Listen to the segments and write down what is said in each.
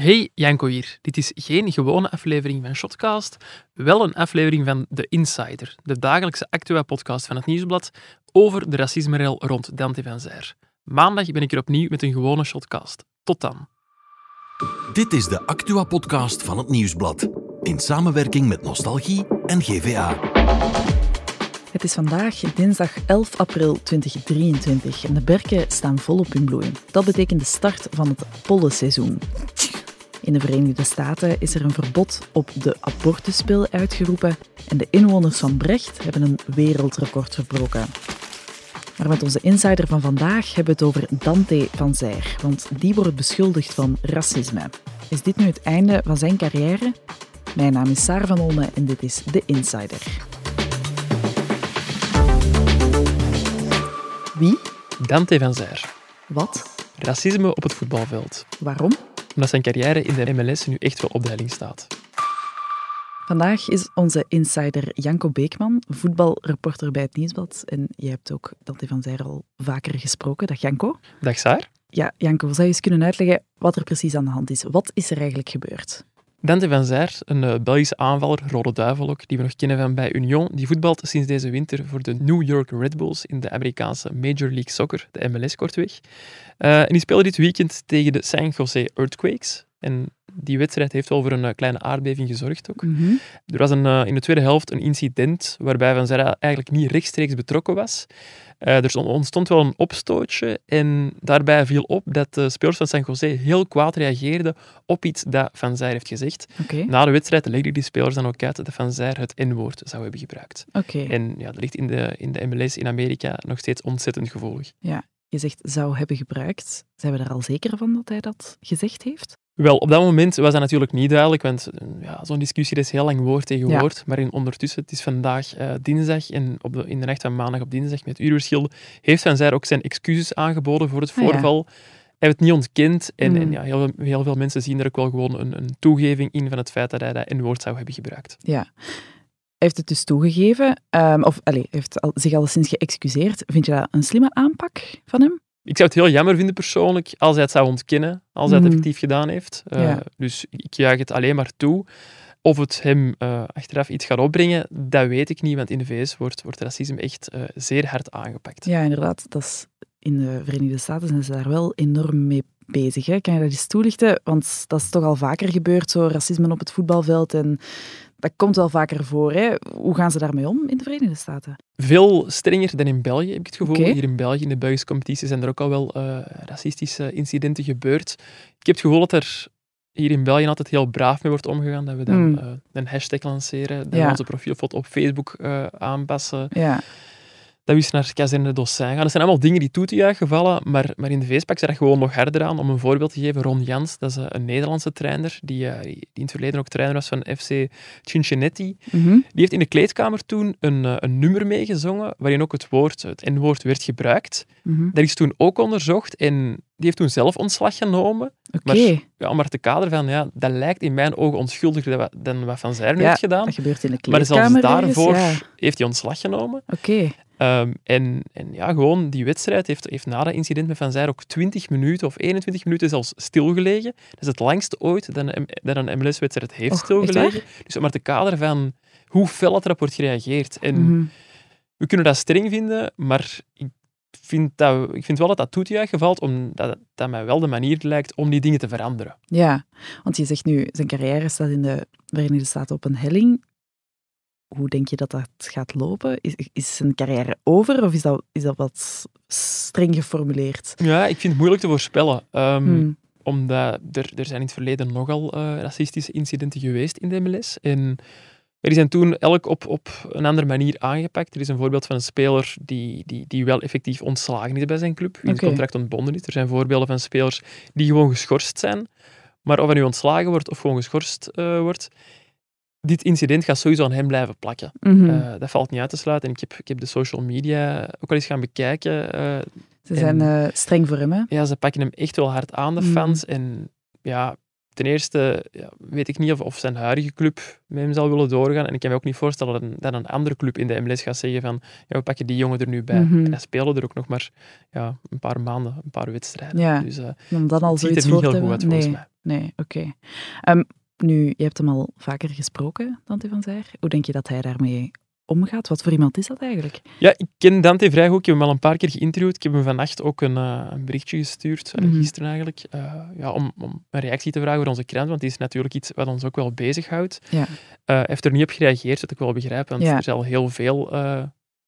Hey, Janko hier. Dit is geen gewone aflevering van Shotcast, wel een aflevering van The Insider, de dagelijkse Actua-podcast van het Nieuwsblad over de racismerel rond Dante van Zijr. Maandag ben ik er opnieuw met een gewone Shotcast. Tot dan. Dit is de Actua-podcast van het Nieuwsblad. In samenwerking met Nostalgie en GVA. Het is vandaag dinsdag 11 april 2023 en de berken staan volop in bloei. Dat betekent de start van het pollenseizoen. In de Verenigde Staten is er een verbod op de abortuspil uitgeroepen en de inwoners van Brecht hebben een wereldrecord verbroken. Maar met onze insider van vandaag hebben we het over Dante van Zijr, want die wordt beschuldigd van racisme. Is dit nu het einde van zijn carrière? Mijn naam is Sarah van Olme en dit is The Insider. Wie? Dante van Zijr. Wat? Racisme op het voetbalveld. Waarom? Omdat zijn carrière in de MLS nu echt wel op de helling staat. Vandaag is onze insider Janko Beekman, voetbalreporter bij het Nieuwsblad. En je hebt ook Dante van Zijr al vaker gesproken. Dag Janko. Dag Saar. Ja, Janko, zou je eens kunnen uitleggen wat er precies aan de hand is? Wat is er eigenlijk gebeurd? Dante van Zijr, een uh, Belgische aanvaller, Rode Duivel ook, die we nog kennen van bij Union, die voetbalt sinds deze winter voor de New York Red Bulls in de Amerikaanse Major League Soccer, de MLS kortweg. Uh, en die speelde dit weekend tegen de San Jose Earthquakes. En die wedstrijd heeft wel voor een uh, kleine aardbeving gezorgd ook. Mhm. Er was een, in de tweede helft een incident waarbij Van Zijr eigenlijk niet rechtstreeks betrokken was. Uh, er ontstond wel een opstootje en daarbij viel op dat de spelers van San Jose heel kwaad reageerden op iets dat Van Zijr heeft gezegd. Na de wedstrijd legden die spelers dan ook uit dat Van Zijr het N-woord zou hebben gebruikt. En ja, dat ligt in de, in de MLS in Amerika nog steeds ontzettend gevoelig. Ja, je zegt zou hebben gebruikt. Zijn we er al zeker van dat hij dat gezegd heeft? Wel, op dat moment was dat natuurlijk niet duidelijk, want ja, zo'n discussie is heel lang woord tegen Ja. woord. Maar in, ondertussen, het is vandaag eh, dinsdag en op de, in de nacht van maandag op dinsdag met uurverschil heeft Van Zijr ook zijn excuses aangeboden voor het Ah, ja. voorval. Hij heeft het niet ontkend en, Mm. en ja, heel, heel veel mensen zien er ook wel gewoon een, een toegeving in van het feit dat hij dat N-woord zou hebben gebruikt. Ja. Hij heeft het dus toegegeven, ehm, of allez, hij heeft al, zich alleszins geëxcuseerd. Vind je dat een slimme aanpak van hem? Ik zou het heel jammer vinden persoonlijk als hij het zou ontkennen, als hij het Mhm. effectief gedaan heeft. Eh, Ja. Dus ik juich het alleen maar toe. Of het hem eh, achteraf iets gaat opbrengen, dat weet ik niet, want in de VS wordt, wordt racisme echt eh, zeer hard aangepakt. Ja, inderdaad. Dat is, in de Verenigde Staten zijn ze daar wel enorm mee bezig. Hè? Kan je dat eens toelichten? Want dat is toch al vaker gebeurd, zo racisme op het voetbalveld. En dat komt wel vaker voor. Hè? Hoe gaan ze daarmee om in de Verenigde Staten? Veel strenger dan in België, heb ik het gevoel. Hier in België, in de Belgische competitie, zijn er ook al wel eh, racistische incidenten gebeurd. Ik heb het gevoel dat er hier in België altijd heel braaf mee wordt omgegaan. Dat we dan Hmm. eh, een hashtag lanceren, Ja. we onze profielfoto op Facebook eh, aanpassen. Ja, dat we eens naar Kazerne Dossin gaan. Dat zijn allemaal dingen die toe te juichen vallen, maar, maar in de VS pakken ze dat gewoon nog harder aan. Om een voorbeeld te geven, Ron Jans, dat is eh, een Nederlandse trainer, die, eh, die in het verleden ook trainer was van FC Cincinnati. Mhm. Die heeft in de kleedkamer toen een, eh, een nummer meegezongen, waarin ook het woord, het N-woord, werd gebruikt. Mhm. Dat is toen ook onderzocht en die heeft toen zelf ontslag genomen. Oké, Maar- Ja, maar te kaderen van, ja, dat lijkt in mijn ogen onschuldiger dan wat- Van Zijr nu Ja, heeft gedaan. dat gebeurt in de Maar kleedkamer. zelfs ergens, daarvoor Ja. heeft hij ontslag genomen. Oké, Ehm, en, en ja, gewoon die wedstrijd heeft, heeft na dat incident met Van Zijr ook 20 minuten of 21 minuten zelfs stilgelegen. Dat is het langste ooit dat een, dat een MLS-wedstrijd heeft Och, stilgelegen. Dus maar te kaderen van hoe fel het erop wordt gereageerd. En Mhm. we kunnen dat streng vinden, maar ik vind, dat, ik vind wel dat dat toe te juichen valt, omdat dat mij wel de manier lijkt om die dingen te veranderen. ja. Want je zegt nu, zijn carrière staat in de Verenigde Staten op een helling. Hoe denk je dat dat gaat lopen? Is, is zijn carrière over of is dat, is dat wat streng geformuleerd? Ja, ik vind het moeilijk te voorspellen. Hmm. Omdat er, er zijn in het verleden nogal eh, racistische incidenten geweest in de MLS. En die zijn toen elk op, op een andere manier aangepakt. Er is een voorbeeld van een speler die, die, die wel effectief ontslagen is bij zijn club, wiens Oké. contract ontbonden is. Er zijn voorbeelden van spelers die gewoon geschorst zijn. Maar of hij nu ontslagen wordt of gewoon geschorst eh, wordt, dit incident gaat sowieso aan hem blijven plakken. Mhm. Eh, dat valt niet uit te sluiten. En ik heb, ik heb de social media ook al eens gaan bekijken. Eh, Ze zijn streng voor hem, hè? ja, ze pakken hem echt wel hard aan, de Mm. fans. En ja, ten eerste ja, weet ik niet of, of zijn huidige club met hem zal willen doorgaan. En ik kan me ook niet voorstellen dat een, dat een andere club in de MLS gaat zeggen van ja, we pakken die jongen er nu bij. Mhm. En hij speelde er ook nog maar ja, een paar maanden, een paar wedstrijden. Ja. Dus eh, Om dan al het ziet zoiets er niet heel goed uit hebben? volgens nee, mij. nee, oké. Ehm, nu, je hebt hem al vaker gesproken, Dante van Zijr. Hoe denk je dat hij daarmee omgaat? Wat voor iemand is dat eigenlijk? Ja, ik ken Dante vrij goed. Ik heb hem al een paar keer geïnterviewd. Ik heb hem vannacht ook een, eh, een berichtje gestuurd, Mhm. gisteren eigenlijk, eh, ja, om, om een reactie te vragen voor onze krant, want die is natuurlijk iets wat ons ook wel bezighoudt. Ja. Eh, hij heeft er niet op gereageerd, wat ik wel begrijp, want Ja. er zal heel veel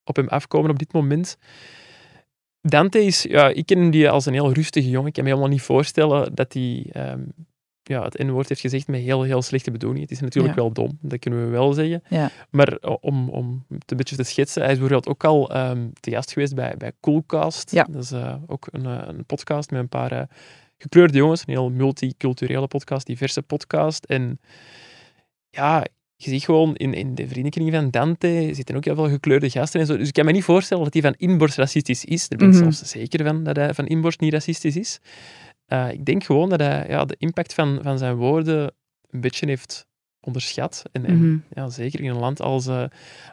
op hem afkomen op dit moment. Dante is, ja, ik ken hem die als een heel rustige jongen. Ik kan me helemaal niet voorstellen dat hij ehm, ja, het N-woord heeft gezegd met heel, heel slechte bedoeling. Het is natuurlijk Ja. wel dom, dat kunnen we wel zeggen. Ja. Maar eh, om, om het een beetje te schetsen, hij is bijvoorbeeld ook al ehm, te gast geweest bij, bij Coolcast. Ja. Dat is eh, ook een, eh, een podcast met een paar gekleurde jongens. Een heel multiculturele podcast, diverse podcast. En ja, je ziet gewoon in, in de vriendenkring van Dante zitten ook heel veel gekleurde gasten en zo. Dus ik kan me niet voorstellen dat hij van inborst racistisch is. Daar ben ik Mhm. zelfs zeker van dat hij van inborst niet racistisch is. Eh, ik denk gewoon dat hij ja, de impact van, van zijn woorden een beetje heeft onderschat. En, en Mhm. ja, zeker in een land als, eh,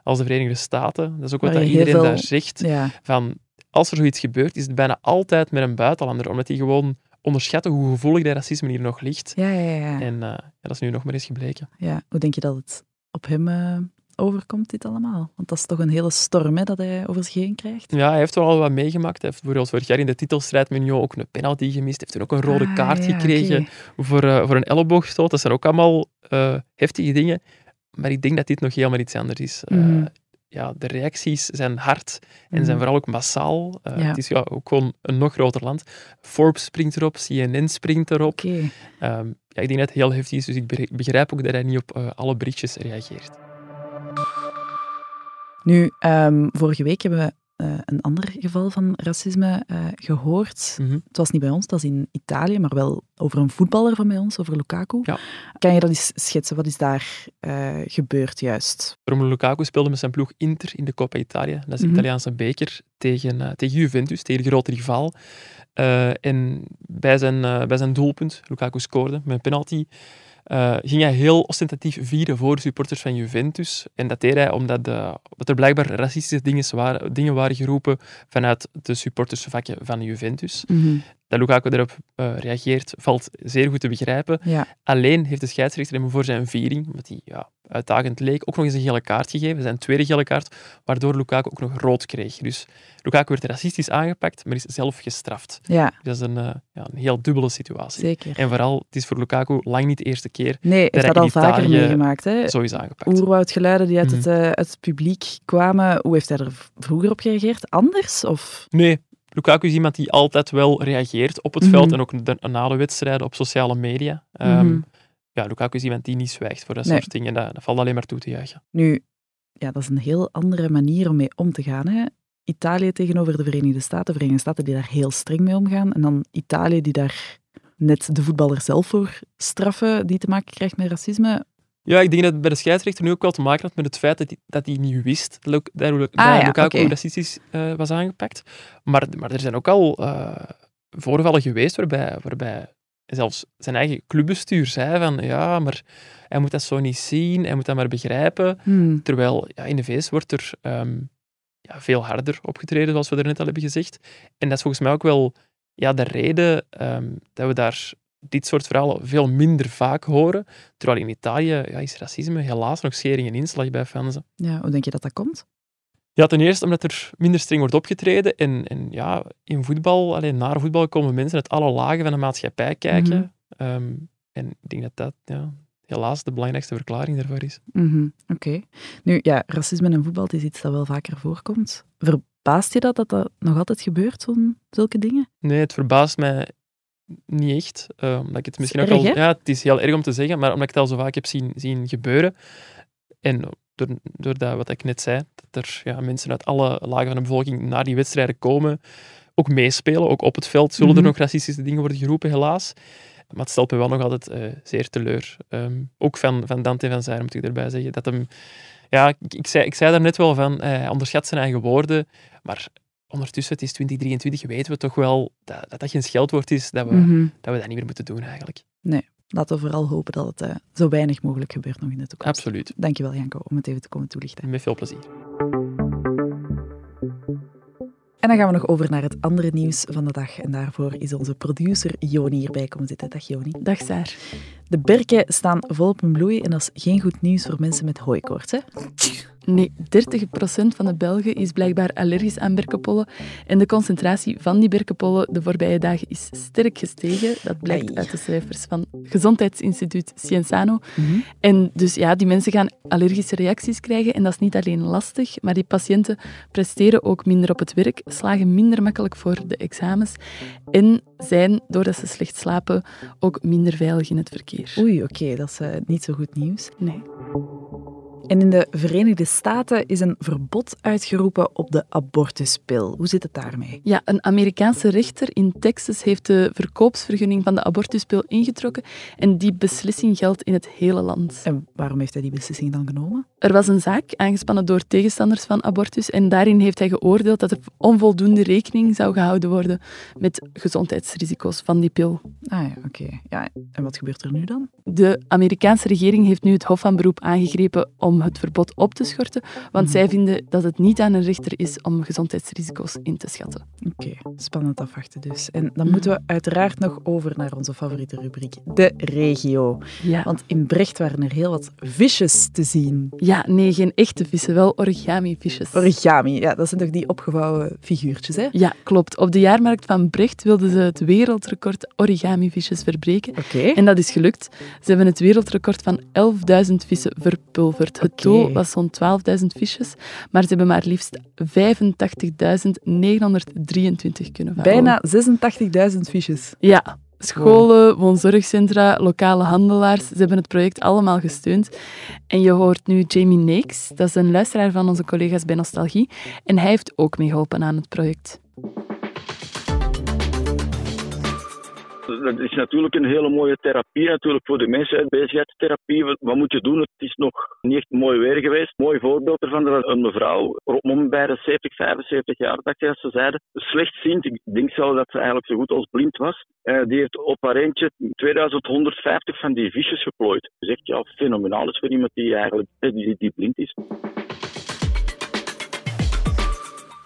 als de Verenigde Staten. Dat is ook wat dat iedereen daar zegt. Ja, Van, als er zoiets gebeurt, is het bijna altijd met een buitenlander. Omdat die gewoon onderschatten hoe gevoelig dat racisme hier nog ligt. ja, ja. ja. En eh, ja, dat is nu nog maar eens gebleken. ja. Hoe denk je dat het op hem overkomt, dit allemaal? Want dat is toch een hele storm hè, dat hij over zich heen krijgt? Ja, hij heeft wel al wat meegemaakt. Hij heeft bijvoorbeeld vorig jaar in de titelstrijd met Union ook een penalty gemist. Hij heeft toen ook een rode Ah, kaart ja, gekregen voor, eh, voor een elleboogstoot. Dat zijn ook allemaal eh, heftige dingen. Maar ik denk dat dit nog helemaal iets anders is. Eh, Mhm. ja, de reacties zijn hard en Mhm. zijn vooral ook massaal. Ja. Het is ja, ook gewoon een nog groter land. Forbes springt erop, CNN springt erop. Ehm, ja, ik denk dat het heel heftig is, dus ik be- begrijp ook dat hij niet op alle berichtjes reageert. Nu, ehm, vorige week hebben we eh, een ander geval van racisme eh, gehoord. Mhm. Het was niet bij ons, het was in Italië, maar wel over een voetballer van bij ons, over Lukaku. Ja. Kan je dat eens schetsen? Wat is daar eh, gebeurd juist? Romelu Lukaku speelde met zijn ploeg Inter in de Coppa Italia. Dat is de Mhm. Italiaanse beker tegen, tegen Juventus, tegen de grote rivaal. Eh, en bij zijn, bij zijn doelpunt, Lukaku scoorde met een penalty, eh, ging hij heel ostentatief vieren voor supporters van Juventus. En dat deed hij omdat, de, er blijkbaar racistische dingen waren, dingen waren geroepen vanuit de supportersvakken van Juventus. Dat Lukaku daarop eh, reageert, valt zeer goed te begrijpen. Ja, Alleen heeft de scheidsrechter hem voor zijn viering, omdat hij ja, uitdagend leek, ook nog eens een gele kaart gegeven. Zijn tweede gele kaart, waardoor Lukaku ook nog rood kreeg. Dus Lukaku werd racistisch aangepakt, maar is zelf gestraft. ja Dat is een, eh, ja, een heel dubbele situatie. zeker. En vooral, het is voor Lukaku lang niet de eerste keer Nee, heeft hij dat al vaker meegemaakt. Hè? zo is aangepakt. Oerwoudgeluiden die uit, Mhm. het, eh, uit het publiek kwamen. Hoe heeft hij er vroeger op gereageerd? Anders? Of? Nee, Lukaku is iemand die altijd wel reageert op het Mhm. veld en ook de- na de wedstrijden op sociale media. Mhm. Ja, Lukaku is iemand die niet zwijgt voor dat Nee. soort dingen. Dat, dat valt alleen maar toe te juichen. Nu, ja, dat is een heel andere manier om mee om te gaan. Hè? Italië tegenover de Verenigde Staten. De Verenigde Staten die daar heel streng mee omgaan. En dan Italië die daar net de voetballer zelf voor straffen die te maken krijgt met racisme. Ja, ik denk dat het bij de scheidsrechter nu ook wel te maken had met het feit dat hij, dat hij niet wist dat, dat, Ah, ja, oké. racistisch eh, was aangepakt. Maar, maar er zijn ook al eh, voorvallen geweest waarbij, waarbij zelfs zijn eigen clubbestuur zei van ja, maar hij moet dat zo niet zien, hij moet dat maar begrijpen. Hmm. Terwijl ja, in de VS wordt er ehm, ja, veel harder opgetreden, zoals we er net al hebben gezegd. En dat is volgens mij ook wel ja, de reden ehm, dat we daar dit soort verhalen veel minder vaak horen. Terwijl in Italië ja, is racisme helaas nog schering en inslag bij fans. Ja, hoe denk je dat dat komt? Ja, ten eerste omdat er minder streng wordt opgetreden. En, en ja, in voetbal, alleen naar voetbal komen mensen uit alle lagen van de maatschappij kijken. Mhm. Ehm, en ik denk dat dat ja, helaas de belangrijkste verklaring daarvoor is. Mhm, Oké. Nu, ja, racisme in voetbal is iets dat wel vaker voorkomt. Verbaast je dat dat, dat nog altijd gebeurt, zo'n, zulke dingen? Nee, het verbaast mij niet echt. omdat ik het misschien ook al... hè? Ja, het is heel erg om te zeggen, maar omdat ik het al zo vaak heb zien, zien gebeuren. En door, door dat, wat ik net zei, dat er ja, mensen uit alle lagen van de bevolking naar die wedstrijden komen, ook meespelen, ook op het veld zullen Mhm. er nog racistische dingen worden geroepen, helaas. Maar het stelt me wel nog altijd eh, zeer teleur. Ehm, ook van, van Dante van Zijr, moet ik erbij zeggen. Dat hem, ja, ik, ik, zei, ik zei daar net wel van, eh, hij onderschat zijn eigen woorden, maar ondertussen, het is 2023, weten we toch wel dat dat, dat geen scheldwoord is, dat we, Mhm. dat we dat niet meer moeten doen eigenlijk. laten we vooral hopen dat het uh, zo weinig mogelijk gebeurt nog in de toekomst. Absoluut. Dankjewel Janko om het even te komen toelichten. Met veel plezier. En dan gaan we nog over naar het andere nieuws van de dag. En daarvoor is onze producer Joni hierbij komen zitten. Dag Joni. Dag Saar. De berken staan volop in bloei en dat is geen goed nieuws voor mensen met hooikoorts. Hè? Nee, 30% van de Belgen is blijkbaar allergisch aan berkenpollen. En de concentratie van die berkenpollen de voorbije dagen is sterk gestegen. Dat blijkt uit de cijfers van Gezondheidsinstituut Cienzano. Mhm. En dus ja, die mensen gaan allergische reacties krijgen. En dat is niet alleen lastig, maar die patiënten presteren ook minder op het werk, slagen minder makkelijk voor de examens en zijn, doordat ze slecht slapen, ook minder veilig in het verkeer. Oei, oké, dat is uh, niet zo goed nieuws. Nee. En in de Verenigde Staten is een verbod uitgeroepen op de abortuspil. Hoe zit het daarmee? Ja, een Amerikaanse rechter in Texas heeft de verkoopsvergunning van de abortuspil ingetrokken en die beslissing geldt in het hele land. En waarom heeft hij die beslissing dan genomen? Er was een zaak aangespannen door tegenstanders van abortus en daarin heeft hij geoordeeld dat er onvoldoende rekening zou gehouden worden met gezondheidsrisico's van die pil. Ah ja, oké. Ja, en wat gebeurt er nu dan? De Amerikaanse regering heeft nu het Hof van Beroep aangegrepen om om het verbod op te schorten, want zij vinden dat het niet aan een rechter is om gezondheidsrisico's in te schatten. Oké, spannend afwachten dus. En dan moeten we uiteraard nog over naar onze favoriete rubriek, de regio. Ja. Want in Brecht waren er heel wat visjes te zien. Ja, nee, geen echte vissen, wel origami-visjes. Origami, ja, dat zijn toch die opgevouwen figuurtjes, hè? Ja, klopt. Op de jaarmarkt van Brecht wilden ze het wereldrecord origami-visjes verbreken. Oké. En dat is gelukt. Ze hebben het wereldrecord van 11.000 vissen verpulverd. Het doel was zo'n 12.000 visjes, maar ze hebben maar liefst 85.923 kunnen vangen. Bijna 86.000 visjes. Ja, Scholen, woonzorgcentra, lokale handelaars, ze hebben het project allemaal gesteund. En je hoort nu Jamie Nakes, dat is een luisteraar van onze collega's bij Nostalgie, en hij heeft ook meegeholpen aan het project. Dat is natuurlijk een hele mooie therapie natuurlijk voor de mensen. Bezigheidstherapie, wat moet je doen? Het is nog niet echt mooi weer geweest. Mooi voorbeeld ervan, een mevrouw, om bij de 70, 75 jaar, ik dat ze zeiden, slechtziend. Ik denk zelf dat ze eigenlijk zo goed als blind was. Uh, die heeft op haar eentje 2150 van die visjes geplooid. Dus echt ja, fenomenaal is voor iemand die eigenlijk die, die blind is.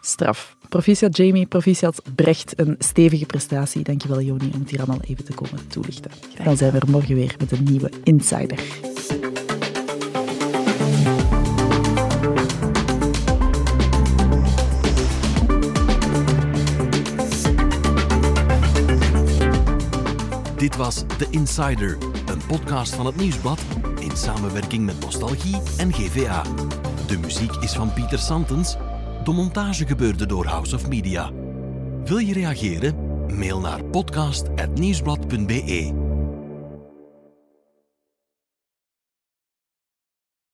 Straf. Proficiat Jamie, proficiat Brecht. Een stevige prestatie. Dankjewel Joni om het hier allemaal even te komen toelichten. Dan zijn we er morgen weer met een nieuwe Insider. Dit was The Insider, een podcast van het Nieuwsblad in samenwerking met Nostalgie en GVA. De muziek is van Pieter Santens de montage gebeurde door House of Media. Wil je reageren? Mail naar podcast.nieuwsblad.be.